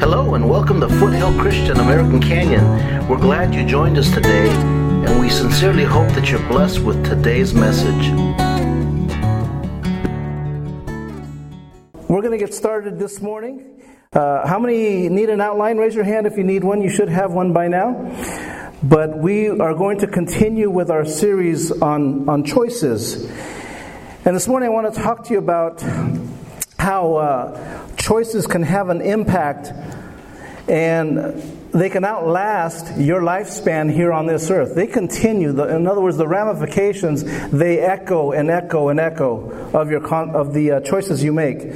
Hello and welcome to Foothill Christian American Canyon. We're glad you joined us today, and we sincerely hope that you're blessed with today's message. We're going to get started this morning. Uh, how many need an outline? Raise your hand if you need one. You should have one by now. But we are going to continue with our series on, on choices. And this morning I want to talk to you about how uh, choices can have an impact and they can outlast your lifespan here on this earth. They continue. in other words, the ramifications they echo and echo and echo of your of the uh, choices you make.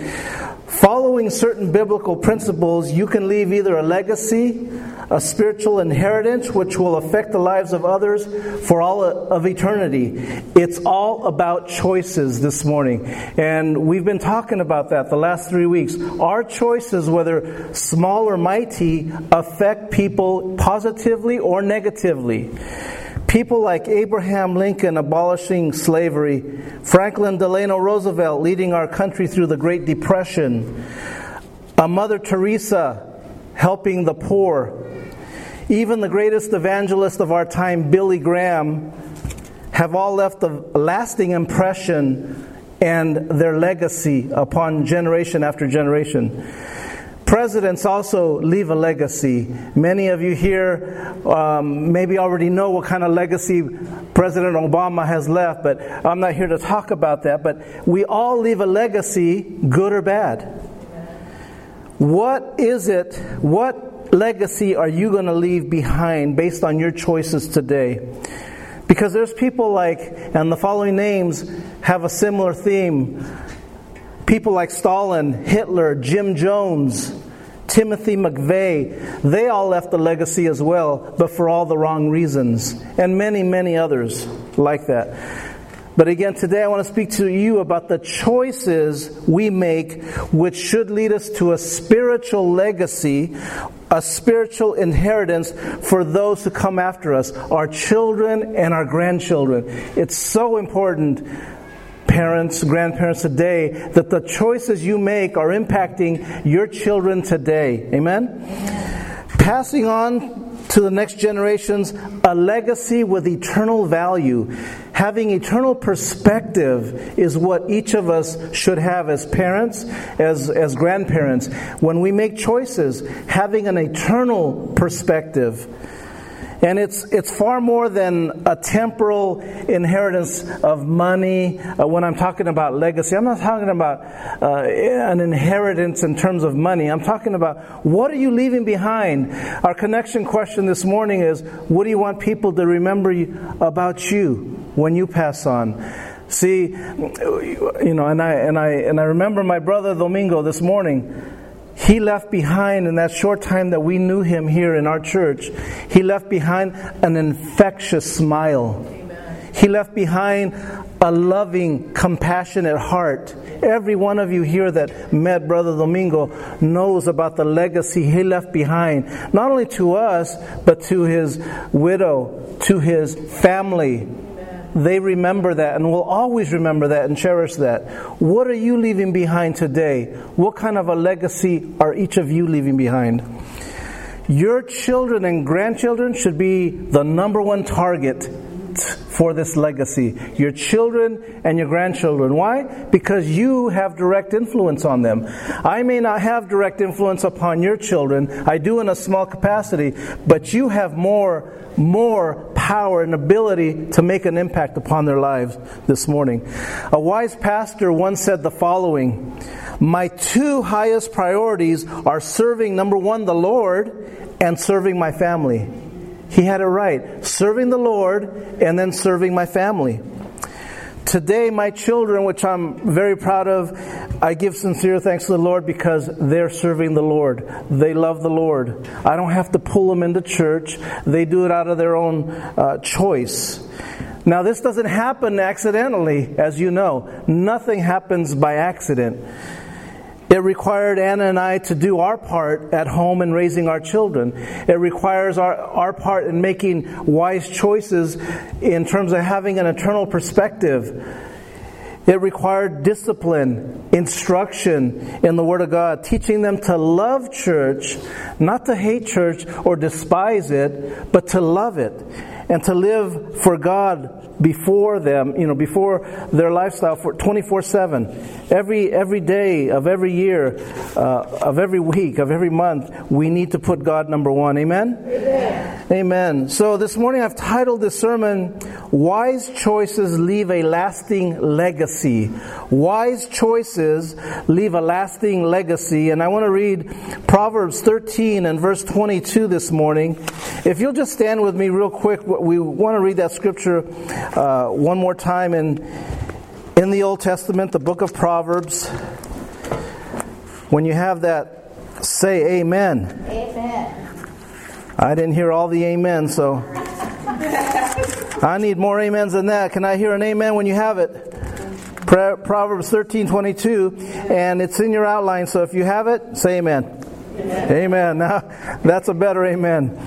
Following certain biblical principles, you can leave either a legacy, a spiritual inheritance, which will affect the lives of others for all of eternity. It's all about choices this morning. And we've been talking about that the last three weeks. Our choices, whether small or mighty, affect people positively or negatively. People like Abraham Lincoln abolishing slavery, Franklin Delano Roosevelt leading our country through the Great Depression, a Mother Teresa helping the poor, even the greatest evangelist of our time, Billy Graham, have all left a lasting impression and their legacy upon generation after generation. Presidents also leave a legacy. Many of you here um, maybe already know what kind of legacy President Obama has left, but I'm not here to talk about that. But we all leave a legacy, good or bad. What is it? What legacy are you going to leave behind based on your choices today? Because there's people like, and the following names have a similar theme People like Stalin, Hitler, Jim Jones, Timothy McVeigh, they all left a legacy as well, but for all the wrong reasons. And many, many others like that. But again, today I want to speak to you about the choices we make, which should lead us to a spiritual legacy, a spiritual inheritance for those who come after us, our children and our grandchildren. It's so important parents, grandparents today, that the choices you make are impacting your children today. Amen? Amen. Passing on to the next generations a legacy with eternal value. Having eternal perspective is what each of us should have as parents, as, as grandparents. When we make choices, having an eternal perspective. And it's, it's far more than a temporal inheritance of money. Uh, when I'm talking about legacy, I'm not talking about uh, an inheritance in terms of money. I'm talking about what are you leaving behind? Our connection question this morning is what do you want people to remember about you when you pass on? See, you know, and I, and I, and I remember my brother Domingo this morning he left behind in that short time that we knew him here in our church, he left behind an infectious smile. He left behind a loving, compassionate heart. Every one of you here that met Brother Domingo knows about the legacy he left behind, not only to us, but to his widow, to his family, they remember that and will always remember that and cherish that. What are you leaving behind today? What kind of a legacy are each of you leaving behind? Your children and grandchildren should be the number one target for this legacy. Your children and your grandchildren. Why? Because you have direct influence on them. I may not have direct influence upon your children. I do in a small capacity, but you have more more power and ability to make an impact upon their lives this morning. A wise pastor once said the following My two highest priorities are serving, number one, the Lord, and serving my family. He had it right serving the Lord and then serving my family. Today, my children, which I'm very proud of, I give sincere thanks to the Lord because they're serving the Lord. They love the Lord. I don't have to pull them into church, they do it out of their own uh, choice. Now, this doesn't happen accidentally, as you know. Nothing happens by accident. It required Anna and I to do our part at home in raising our children. It requires our, our part in making wise choices in terms of having an eternal perspective. It required discipline, instruction in the Word of God, teaching them to love church, not to hate church or despise it, but to love it and to live for God before them, you know, before their lifestyle for 24/7. Every every day of every year, uh, of every week, of every month, we need to put God number one. Amen? Amen. Amen. So this morning I've titled this sermon "Wise Choices Leave a Lasting Legacy." Wise choices leave a lasting legacy, and I want to read Proverbs 13 and verse 22 this morning. If you'll just stand with me real quick, we want to read that scripture uh, one more time in, in the Old Testament, the book of Proverbs. When you have that, say amen. Amen. I didn't hear all the amen, so I need more amens than that. Can I hear an amen when you have it? Proverbs 13 22, and it's in your outline, so if you have it, say amen. Amen. amen. Now, that's a better amen.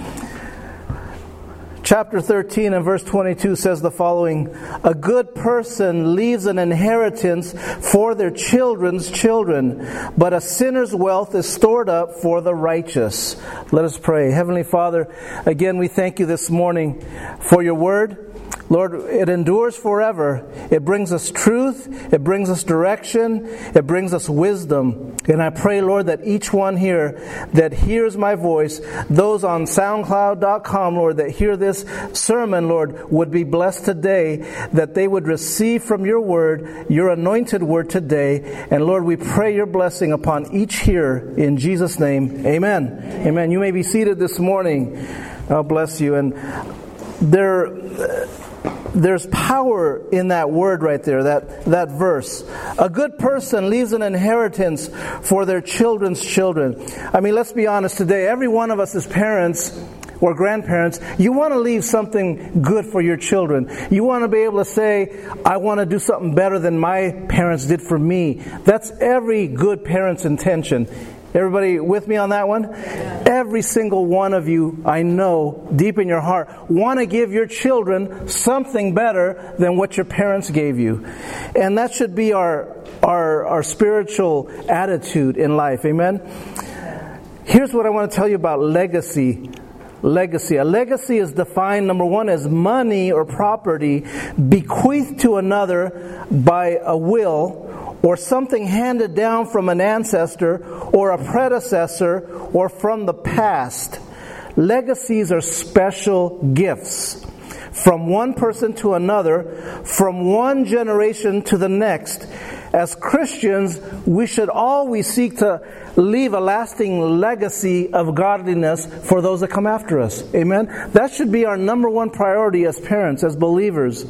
Chapter 13 and verse 22 says the following A good person leaves an inheritance for their children's children, but a sinner's wealth is stored up for the righteous. Let us pray. Heavenly Father, again, we thank you this morning for your word. Lord, it endures forever. It brings us truth. It brings us direction. It brings us wisdom. And I pray, Lord, that each one here that hears my voice, those on SoundCloud.com, Lord, that hear this sermon, Lord, would be blessed today, that they would receive from your word, your anointed word today. And Lord, we pray your blessing upon each here in Jesus' name. Amen. Amen. Amen. You may be seated this morning. God bless you. And there there's power in that word right there, that, that verse. A good person leaves an inheritance for their children's children. I mean, let's be honest today. Every one of us as parents or grandparents, you want to leave something good for your children. You want to be able to say, I want to do something better than my parents did for me. That's every good parent's intention. Everybody with me on that one? Yeah. Every single one of you, I know, deep in your heart, want to give your children something better than what your parents gave you. And that should be our, our, our spiritual attitude in life. Amen? Here's what I want to tell you about legacy. Legacy. A legacy is defined, number one, as money or property bequeathed to another by a will or something handed down from an ancestor or a predecessor or from the past. Legacies are special gifts from one person to another, from one generation to the next. As Christians, we should always seek to leave a lasting legacy of godliness for those that come after us. Amen? That should be our number one priority as parents, as believers.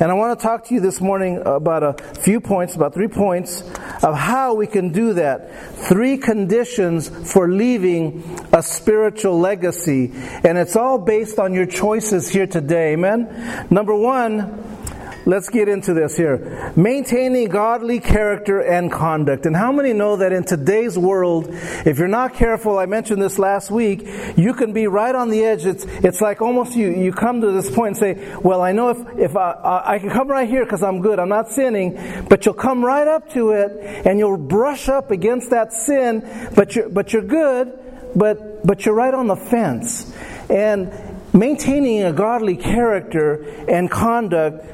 And I want to talk to you this morning about a few points, about three points of how we can do that. Three conditions for leaving a spiritual legacy. And it's all based on your choices here today. Amen? Number one, Let's get into this here. Maintaining godly character and conduct. And how many know that in today's world, if you're not careful, I mentioned this last week, you can be right on the edge. It's, it's like almost you, you come to this point and say, well, I know if, if I, I, I can come right here because I'm good, I'm not sinning, but you'll come right up to it and you'll brush up against that sin, but you're, but you're good, but, but you're right on the fence. And maintaining a godly character and conduct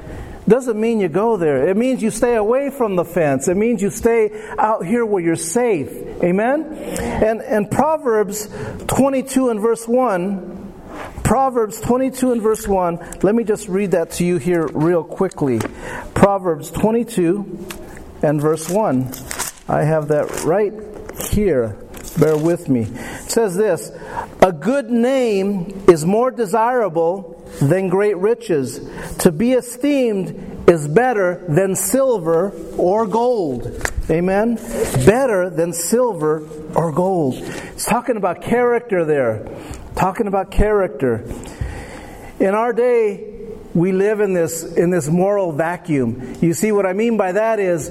doesn't mean you go there. It means you stay away from the fence. It means you stay out here where you're safe. Amen? And, and Proverbs 22 and verse 1, Proverbs 22 and verse 1, let me just read that to you here real quickly. Proverbs 22 and verse 1. I have that right here. Bear with me. It says this A good name is more desirable than great riches. To be esteemed is better than silver or gold. Amen? Better than silver or gold. It's talking about character there. Talking about character. In our day, we live in this, in this moral vacuum. You see, what I mean by that is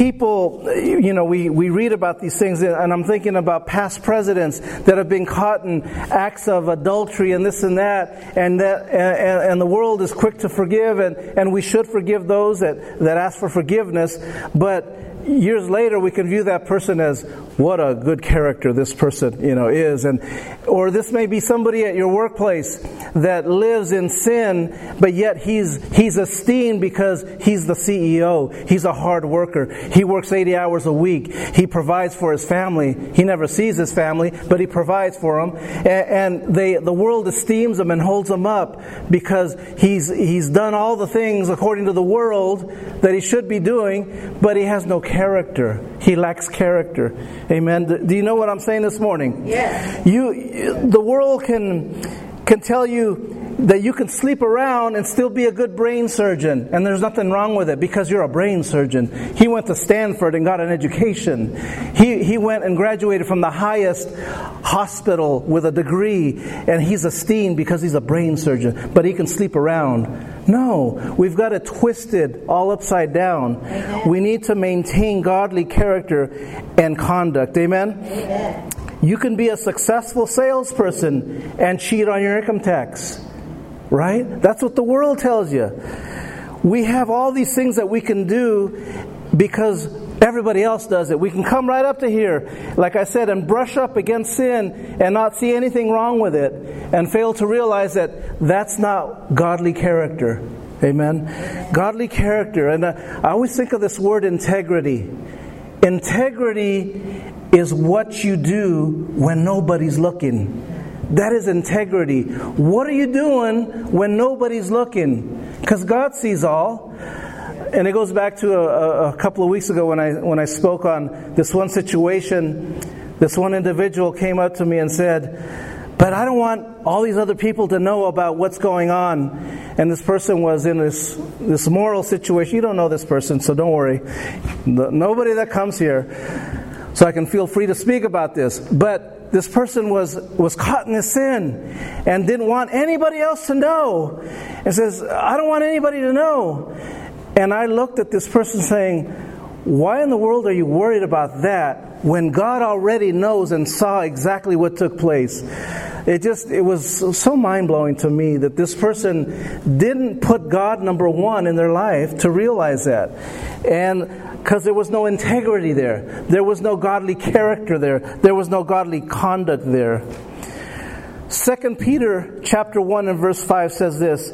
people, you know, we, we read about these things, and I'm thinking about past presidents that have been caught in acts of adultery and this and that, and that, and, and the world is quick to forgive, and, and we should forgive those that, that ask for forgiveness, but years later we can view that person as what a good character this person you know is. And or this may be somebody at your workplace that lives in sin but yet he's he's esteemed because he's the CEO he's a hard worker. He works 80 hours a week. He provides for his family. He never sees his family but he provides for them and, and they the world esteems him and holds him up because he's he's done all the things according to the world that he should be doing but he has no character. He lacks character. Amen. Do you know what I'm saying this morning? Yes. You, the world can can tell you that you can sleep around and still be a good brain surgeon, and there's nothing wrong with it because you're a brain surgeon. He went to Stanford and got an education. He, he went and graduated from the highest hospital with a degree, and he's esteemed because he's a brain surgeon, but he can sleep around. No, we've got it twisted all upside down. Amen. We need to maintain godly character and conduct. Amen? Amen? You can be a successful salesperson and cheat on your income tax. Right? That's what the world tells you. We have all these things that we can do because everybody else does it. We can come right up to here, like I said, and brush up against sin and not see anything wrong with it and fail to realize that that's not godly character. Amen. Godly character. And uh, I always think of this word integrity. Integrity is what you do when nobody's looking. That is integrity. What are you doing when nobody's looking? Because God sees all. And it goes back to a, a, couple of weeks ago when I, when I spoke on this one situation. This one individual came up to me and said, But I don't want all these other people to know about what's going on. And this person was in this, this moral situation. You don't know this person, so don't worry. Nobody that comes here. So I can feel free to speak about this. But this person was, was caught in a sin and didn't want anybody else to know. And says, I don't want anybody to know. And I looked at this person saying, Why in the world are you worried about that when God already knows and saw exactly what took place? It just, it was so mind blowing to me that this person didn't put God number one in their life to realize that. And because there was no integrity there. There was no godly character there. There was no godly conduct there. Second Peter chapter 1 and verse 5 says this,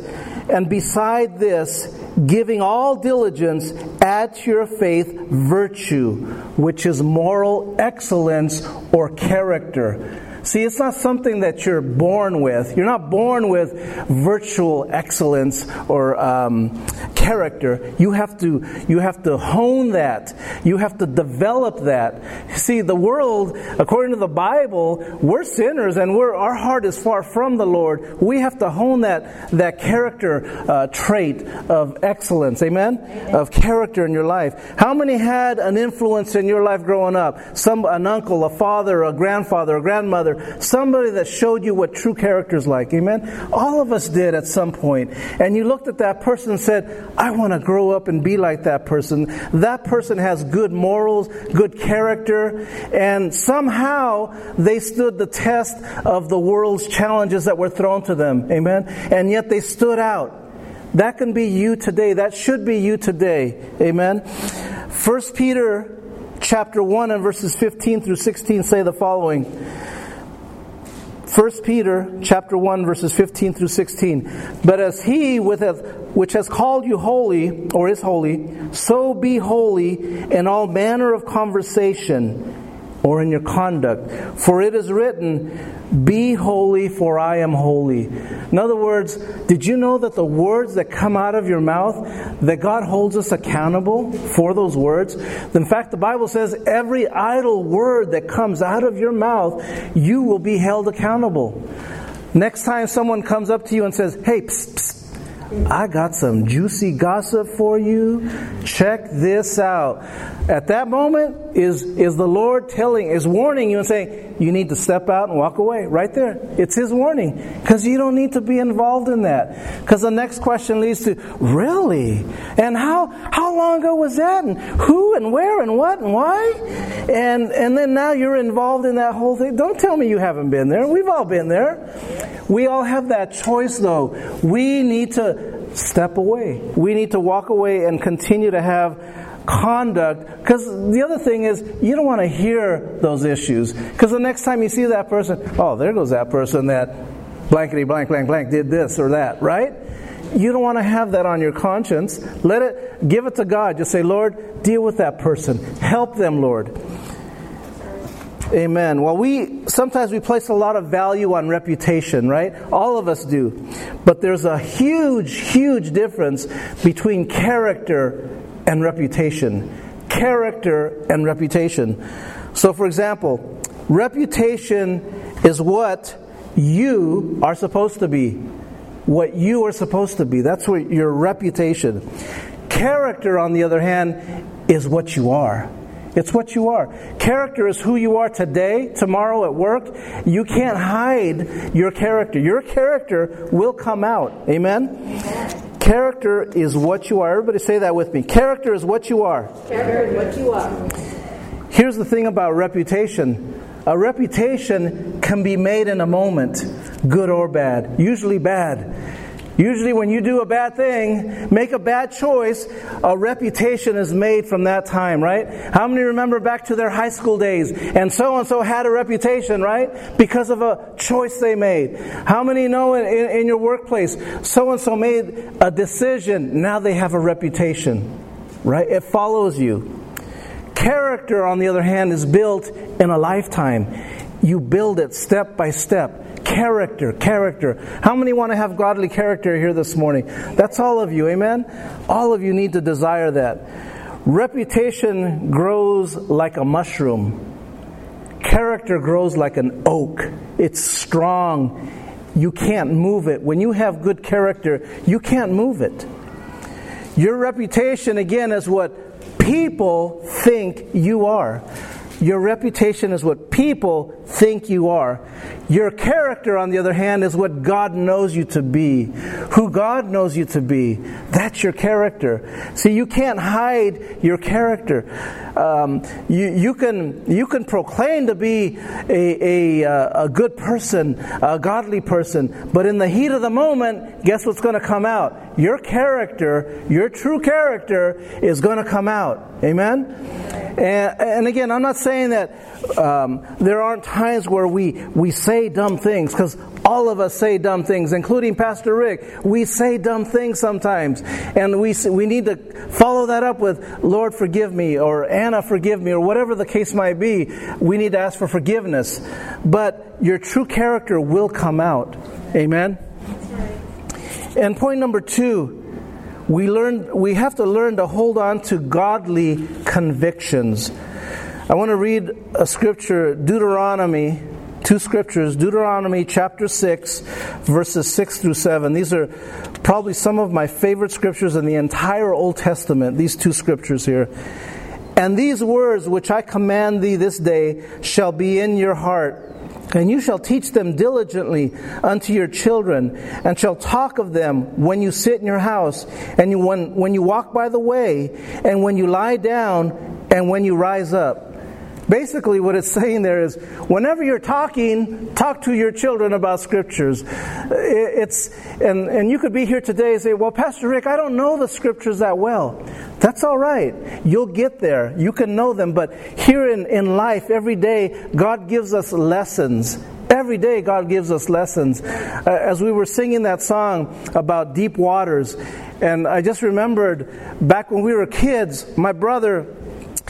and beside this, giving all diligence, add to your faith virtue, which is moral excellence or character See, it's not something that you're born with. You're not born with virtual excellence or um, character. You have to you have to hone that. You have to develop that. See, the world, according to the Bible, we're sinners and we're our heart is far from the Lord. We have to hone that that character uh, trait of excellence. Amen? Amen? Of character in your life. How many had an influence in your life growing up? Some an uncle, a father, a grandfather, a grandmother somebody that showed you what true character is like. Amen? All of us did at some point. And you looked at that person and said, I want to grow up and be like that person. That person has good morals, good character, and somehow they stood the test of the world's challenges that were thrown to them. Amen? And yet they stood out. That can be you today. That should be you today. Amen. First Peter chapter 1 and verses 15 through 16 say the following. 1 Peter chapter 1 verses 15 through 16. But as he with which has called you holy or is holy, so be holy in all manner of conversation or in your conduct. For it is written, Be holy, for I am holy. In other words, did you know that the words that come out of your mouth, that God holds us accountable for those words? In fact, the Bible says every idle word that comes out of your mouth, you will be held accountable. Next time someone comes up to you and says, Hey, psst, psst, I got some juicy gossip for you. Check this out. At that moment is, is the Lord telling, is warning you and saying, you need to step out and walk away. Right there. It's His warning. Because you don't need to be involved in that. Because the next question leads to, really? And how, how long ago was that? And who and where and what and why? And, and then now you're involved in that whole thing. Don't tell me you haven't been there. We've all been there. We all have that choice though. We need to step away. We need to walk away and continue to have conduct. Because the other thing is, you don't want to hear those issues. Because the next time you see that person, oh, there goes that person that blankety blank blank blank did this or that, right? You don't want to have that on your conscience. Let it, give it to God. Just say, Lord, deal with that person. Help them, Lord. Amen. Well, we sometimes we place a lot of value on reputation, right? All of us do. But there's a huge, huge difference between character and reputation. Character and reputation. So, for example, reputation is what you are supposed to be. What you are supposed to be. That's what your reputation. Character, on the other hand, is what you are. It's what you are. Character is who you are today, tomorrow at work. You can't hide your character. Your character will come out. Amen? Character is what you are. Everybody say that with me. Character is what you are. Character is what you are. Here's the thing about reputation. A reputation can be made in a moment, good or bad. Usually bad. Usually, when you do a bad thing, make a bad choice, a reputation is made from that time, right? How many remember back to their high school days and so and so had a reputation, right? Because of a choice they made. How many know in, in, in your workplace, so and so made a decision, now they have a reputation, right? It follows you. Character, on the other hand, is built in a lifetime. You build it step by step. Character, character. How many want to have godly character here this morning? That's all of you, amen? All of you need to desire that. Reputation grows like a mushroom. Character grows like an oak. It's strong. You can't move it. When you have good character, you can't move it. Your reputation, again, is what people think you are. Your reputation is what people think you are. Your character, on the other hand, is what God knows you to be. Who God knows you to be. That's your character. See, you can't hide your character. Um, you, you, can, you can proclaim to be a, a, uh, a good person, a godly person, but in the heat of the moment, guess what's going to come out? Your character, your true character, is going to come out. Amen? And, and again, I'm not saying that um, there aren't times where we, we say dumb things, because all of us say dumb things, including Pastor Rick. We say dumb things sometimes. And we, we need to follow that up with, Lord, forgive me, or Anna, forgive me, or whatever the case might be. We need to ask for forgiveness. But your true character will come out. Amen? And point number two, we learn we have to learn to hold on to godly convictions. I want to read a scripture, Deuteronomy, two scriptures, Deuteronomy chapter 6, verses 6 through 7. These are probably some of my favorite scriptures in the entire Old Testament, these two scriptures here. And these words which I command thee this day shall be in your heart. And you shall teach them diligently unto your children, and shall talk of them when you sit in your house, and you, when, when you walk by the way, and when you lie down, and when you rise up. Basically, what it's saying there is whenever you're talking, talk to your children about scriptures. It's, and, and you could be here today and say, Well, Pastor Rick, I don't know the scriptures that well. That's all right. You'll get there. You can know them. But here in, in life, every day, God gives us lessons. Every day, God gives us lessons. Uh, as we were singing that song about deep waters, and I just remembered back when we were kids, my brother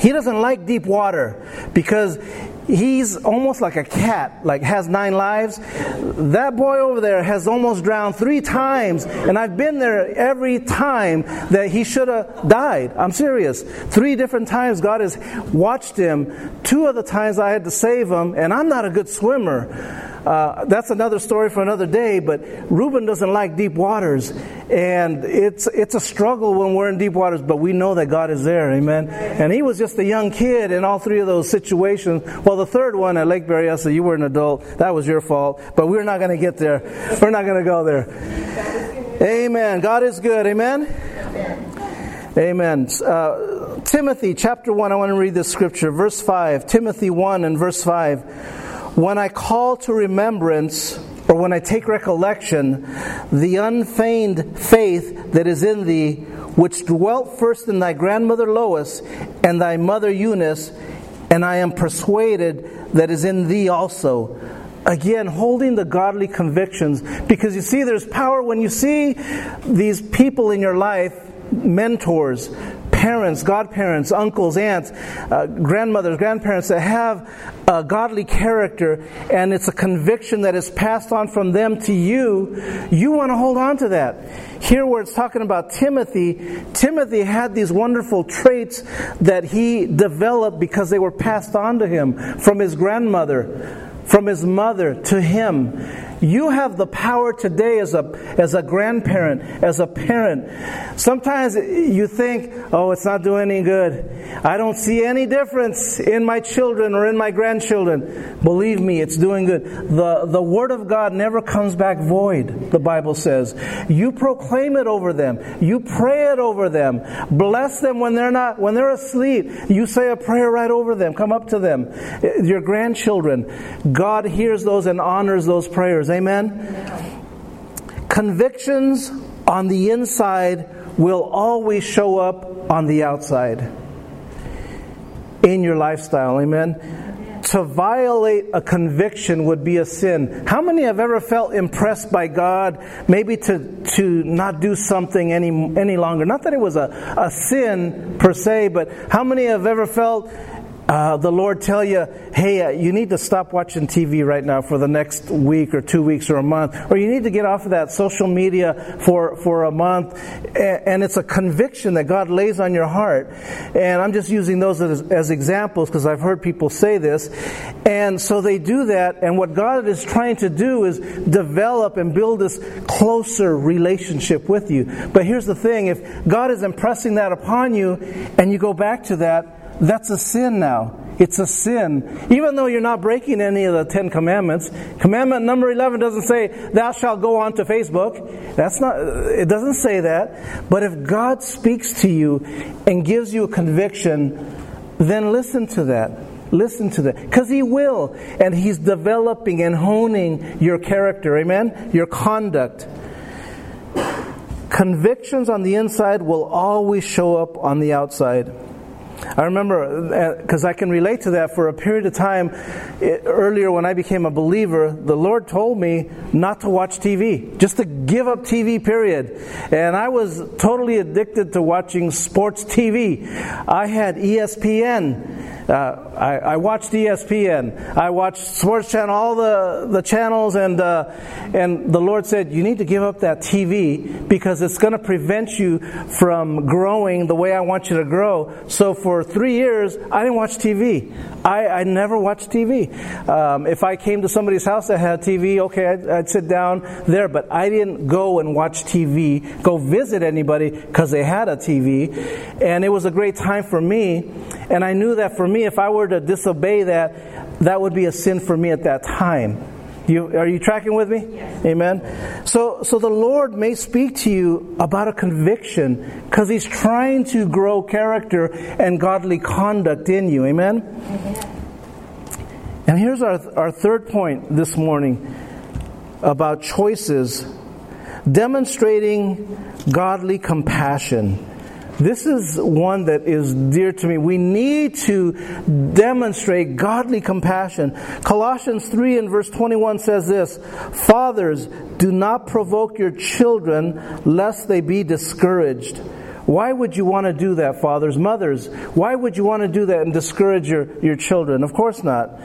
he doesn't like deep water because he's almost like a cat, like has nine lives. That boy over there has almost drowned three times, and I've been there every time that he should have died. I'm serious. Three different times God has watched him. Two of the times I had to save him, and I'm not a good swimmer. Uh, that's another story for another day. But Reuben doesn't like deep waters, and it's it's a struggle when we're in deep waters. But we know that God is there, Amen. And he was just a young kid in all three of those situations. Well, the third one at Lake Berryessa, you were an adult. That was your fault. But we're not going to get there. We're not going to go there. Amen. God is good. Amen. Amen. Uh, Timothy chapter 1, I want to read this scripture. Verse 5. Timothy 1 and verse 5. When I call to remembrance, or when I take recollection, the unfeigned faith that is in thee, which dwelt first in thy grandmother Lois and thy mother Eunice, and I am persuaded that is in thee also. Again, holding the godly convictions, because you see, there's power when you see these people in your life mentors, parents, godparents, uncles, aunts, uh, grandmothers, grandparents that have a godly character and it's a conviction that is passed on from them to you, you want to hold on to that. Here, where it's talking about Timothy, Timothy had these wonderful traits that he developed because they were passed on to him from his grandmother, from his mother to him. You have the power today as a, as a grandparent, as a parent. Sometimes you think, oh, it's not doing any good. I don't see any difference in my children or in my grandchildren. Believe me, it's doing good. The, the Word of God never comes back void, the Bible says. You proclaim it over them. You pray it over them. Bless them when they're not, when they're asleep. You say a prayer right over them. Come up to them. Your grandchildren. God hears those and honors those prayers. Amen? Convictions on the inside will always show up on the outside in your lifestyle. Amen? To violate a conviction would be a sin. How many have ever felt impressed by God, maybe to, to not do something any, any longer? Not that it was a, a sin per se, but how many have ever felt uh, the Lord tell you, hey, uh, you need to stop watching TV right now for the next week or two weeks or a month, or you need to get off of that social media for, for a month, and it's a conviction that God lays on your heart. And I'm just using those as, as examples because I've heard people say this. And so they do that, and what God is trying to do is develop and build this closer relationship with you. But here's the thing if God is impressing that upon you, and you go back to that, that's a sin now. It's a sin. Even though you're not breaking any of the Ten Commandments, commandment number 11 doesn't say, thou shalt go on to Facebook. That's not, it doesn't say that. But if God speaks to you and gives you a conviction, then listen to that. Listen to that. Because He will. And He's developing and honing your character. Amen? Your conduct. Convictions on the inside will always show up on the outside. I remember, because uh, I can relate to that for a period of time it, earlier when I became a believer, the Lord told me not to watch TV, just to give up TV, period. And I was totally addicted to watching sports TV. I had ESPN. Uh, I, I, watched ESPN. I watched Sports Channel, all the, the channels, and, uh, and the Lord said, You need to give up that TV because it's going to prevent you from growing the way I want you to grow. So for three years, I didn't watch TV. I, I never watched TV. Um, if I came to somebody's house that had TV, okay, I'd, I'd sit down there, but I didn't go and watch TV, go visit anybody because they had a TV. And it was a great time for me. And I knew that for me, if I were to disobey that, that would be a sin for me at that time. You, are you tracking with me? Yes. Amen. So, so the Lord may speak to you about a conviction because He's trying to grow character and godly conduct in you. Amen. Amen. And here's our, our third point this morning about choices demonstrating godly compassion. This is one that is dear to me. We need to demonstrate godly compassion. Colossians 3 and verse 21 says this Fathers, do not provoke your children lest they be discouraged. Why would you want to do that, fathers? Mothers, why would you want to do that and discourage your, your children? Of course not.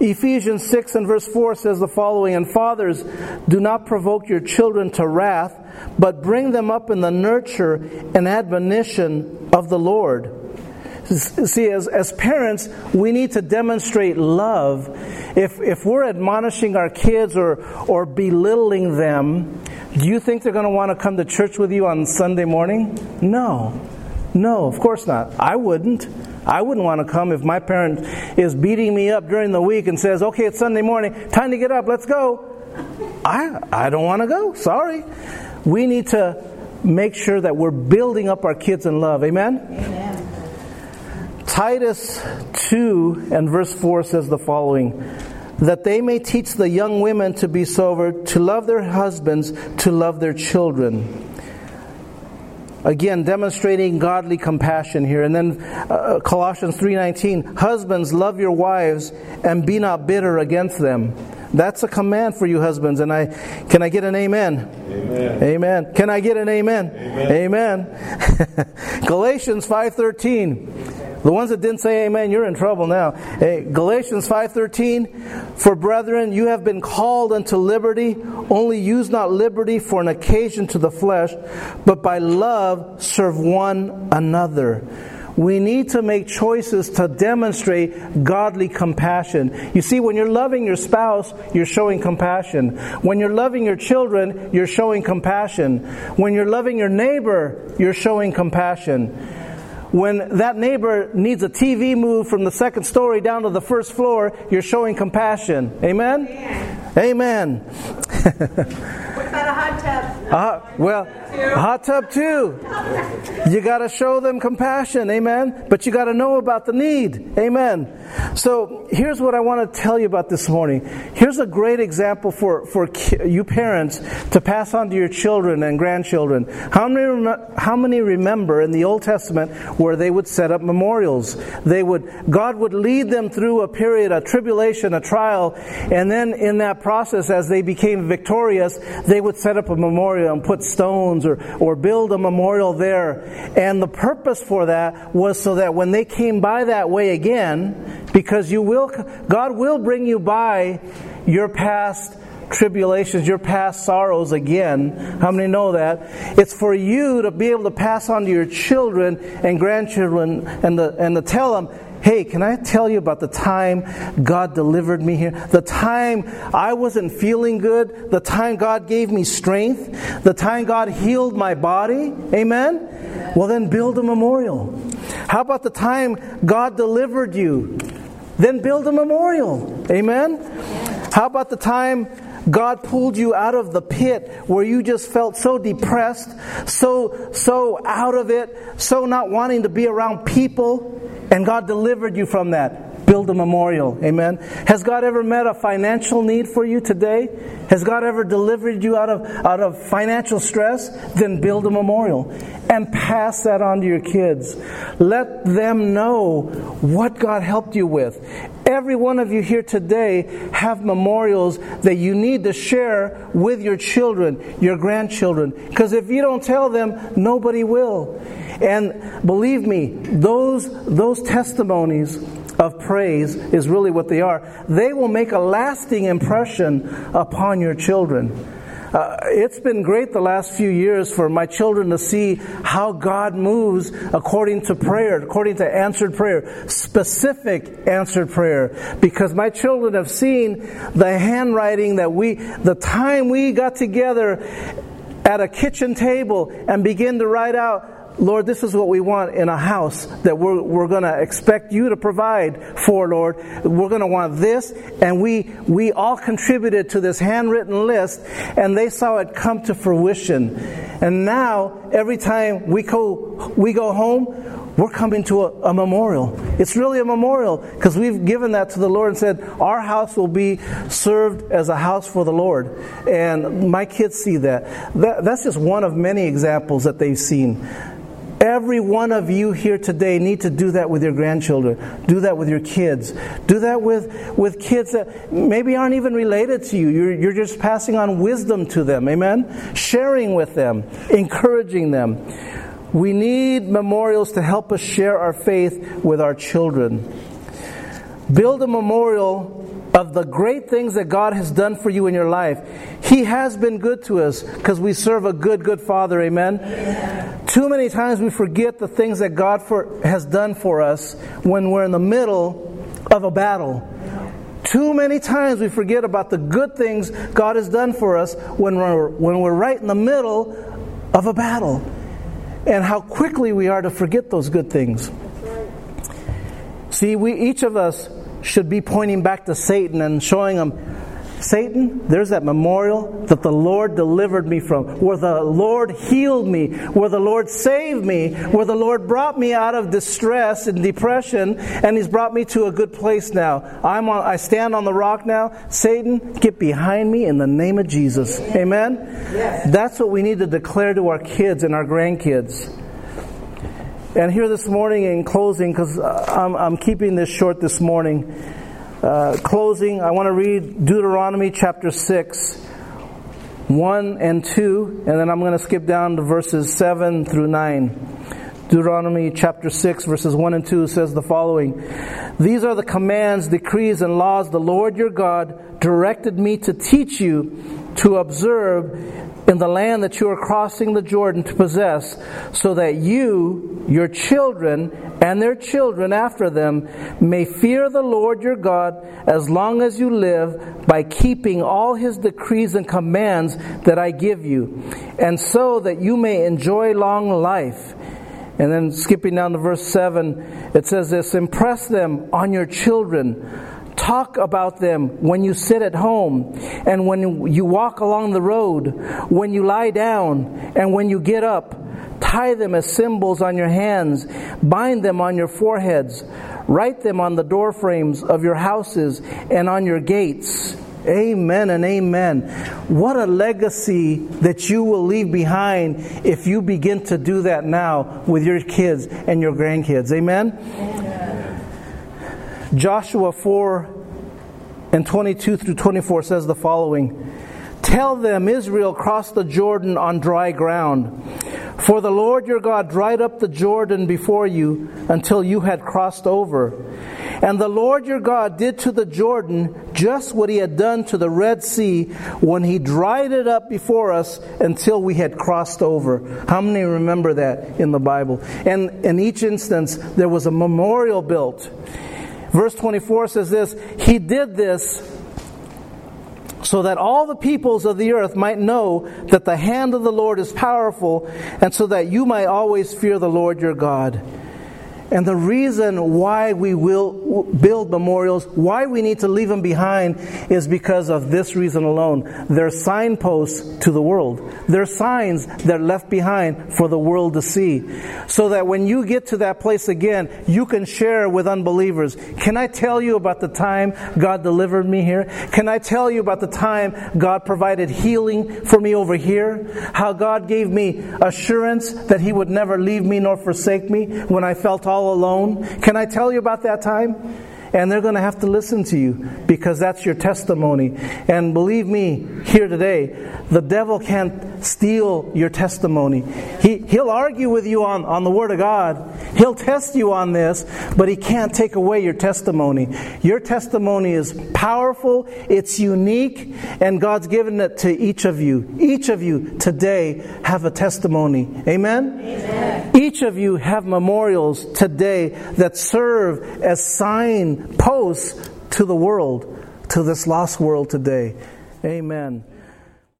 Ephesians 6 and verse 4 says the following And fathers, do not provoke your children to wrath, but bring them up in the nurture and admonition of the Lord. See, as, as parents, we need to demonstrate love. If, if we're admonishing our kids or, or belittling them, do you think they're going to want to come to church with you on Sunday morning? No. No, of course not. I wouldn't. I wouldn't want to come if my parent is beating me up during the week and says, okay, it's Sunday morning, time to get up, let's go. I, I don't want to go. Sorry. We need to make sure that we're building up our kids in love. Amen? Amen. Titus 2 and verse 4 says the following that they may teach the young women to be sober, to love their husbands, to love their children. Again, demonstrating godly compassion here. And then uh, Colossians 3:19, husbands love your wives and be not bitter against them. That's a command for you husbands and I can I get an amen? Amen. amen. Can I get an amen? Amen. amen. Galatians 5:13 the ones that didn't say amen, you're in trouble now. Hey, Galatians 5:13 For brethren, you have been called unto liberty, only use not liberty for an occasion to the flesh, but by love serve one another. We need to make choices to demonstrate godly compassion. You see, when you're loving your spouse, you're showing compassion. When you're loving your children, you're showing compassion. When you're loving your neighbor, you're showing compassion when that neighbor needs a TV moved from the second story down to the first floor, you're showing compassion. Amen? Amen. what about a hot tub? Uh, well, hot tub too. You got to show them compassion. Amen. But you got to know about the need. Amen. So here's what I want to tell you about this morning. Here's a great example for, for you parents to pass on to your children and grandchildren. How many, how many remember in the Old Testament where they would set up memorials? They would, God would lead them through a period, a tribulation, a trial, and then in that process, as they became victorious, they would set up a memorial and put stones or, or build a memorial there. And the purpose for that was so that when they came by that way again, because you will, God will bring you by your past tribulations, your past sorrows again. How many know that? It's for you to be able to pass on to your children and grandchildren and, the, and to tell them, hey, can I tell you about the time God delivered me here? The time I wasn't feeling good, the time God gave me strength, the time God healed my body. Amen? Well, then build a memorial. How about the time God delivered you? then build a memorial. Amen? How about the time God pulled you out of the pit where you just felt so depressed, so so out of it, so not wanting to be around people, and God delivered you from that build a memorial. Amen. Has God ever met a financial need for you today? Has God ever delivered you out of, out of financial stress? Then build a memorial and pass that on to your kids. Let them know what God helped you with. Every one of you here today have memorials that you need to share with your children, your grandchildren. Because if you don't tell them, nobody will. And believe me, those, those testimonies of praise is really what they are. They will make a lasting impression upon your children. Uh, it's been great the last few years for my children to see how God moves according to prayer, according to answered prayer, specific answered prayer. Because my children have seen the handwriting that we, the time we got together at a kitchen table and begin to write out Lord, this is what we want in a house that we're, we're going to expect you to provide for, Lord. We're going to want this. And we, we all contributed to this handwritten list and they saw it come to fruition. And now, every time we go, we go home, we're coming to a, a memorial. It's really a memorial because we've given that to the Lord and said, our house will be served as a house for the Lord. And my kids see that. that that's just one of many examples that they've seen. Every one of you here today need to do that with your grandchildren. Do that with your kids. Do that with, with kids that maybe aren't even related to you. You're, you're just passing on wisdom to them. Amen? Sharing with them, encouraging them. We need memorials to help us share our faith with our children. Build a memorial of the great things that God has done for you in your life. He has been good to us because we serve a good, good Father. Amen. Too many times we forget the things that God for, has done for us when we're in the middle of a battle. Too many times we forget about the good things God has done for us when we're, when we're right in the middle of a battle. And how quickly we are to forget those good things. See, we each of us should be pointing back to Satan and showing him Satan, there's that memorial that the Lord delivered me from, where the Lord healed me, where the Lord saved me, where the Lord brought me out of distress and depression, and He's brought me to a good place now. I'm on, I stand on the rock now. Satan, get behind me in the name of Jesus. Amen? Yes. That's what we need to declare to our kids and our grandkids. And here this morning, in closing, because uh, I'm, I'm keeping this short this morning. Uh, closing, I want to read Deuteronomy chapter 6, 1 and 2, and then I'm going to skip down to verses 7 through 9. Deuteronomy chapter 6, verses 1 and 2 says the following These are the commands, decrees, and laws the Lord your God directed me to teach you to observe in the land that you are crossing the Jordan to possess, so that you, your children, and their children after them may fear the Lord your God as long as you live by keeping all his decrees and commands that I give you, and so that you may enjoy long life. And then skipping down to verse 7, it says this Impress them on your children Talk about them when you sit at home and when you walk along the road, when you lie down and when you get up. Tie them as symbols on your hands, bind them on your foreheads, write them on the doorframes of your houses and on your gates. Amen and amen. What a legacy that you will leave behind if you begin to do that now with your kids and your grandkids. Amen. amen. Joshua 4 and 22 through 24 says the following Tell them Israel crossed the Jordan on dry ground. For the Lord your God dried up the Jordan before you until you had crossed over. And the Lord your God did to the Jordan just what he had done to the Red Sea when he dried it up before us until we had crossed over. How many remember that in the Bible? And in each instance, there was a memorial built. Verse 24 says this He did this so that all the peoples of the earth might know that the hand of the Lord is powerful, and so that you might always fear the Lord your God. And the reason why we will build memorials, why we need to leave them behind, is because of this reason alone. They're signposts to the world. They're signs that are left behind for the world to see. So that when you get to that place again, you can share with unbelievers. Can I tell you about the time God delivered me here? Can I tell you about the time God provided healing for me over here? How God gave me assurance that He would never leave me nor forsake me when I felt all alone. Can I tell you about that time? And they're going to have to listen to you because that's your testimony. And believe me, here today, the devil can't steal your testimony. He, he'll argue with you on, on the Word of God. He'll test you on this, but he can't take away your testimony. Your testimony is powerful, it's unique, and God's given it to each of you. Each of you today have a testimony. Amen? Amen. Each of you have memorials today that serve as sign posts to the world, to this lost world today. Amen.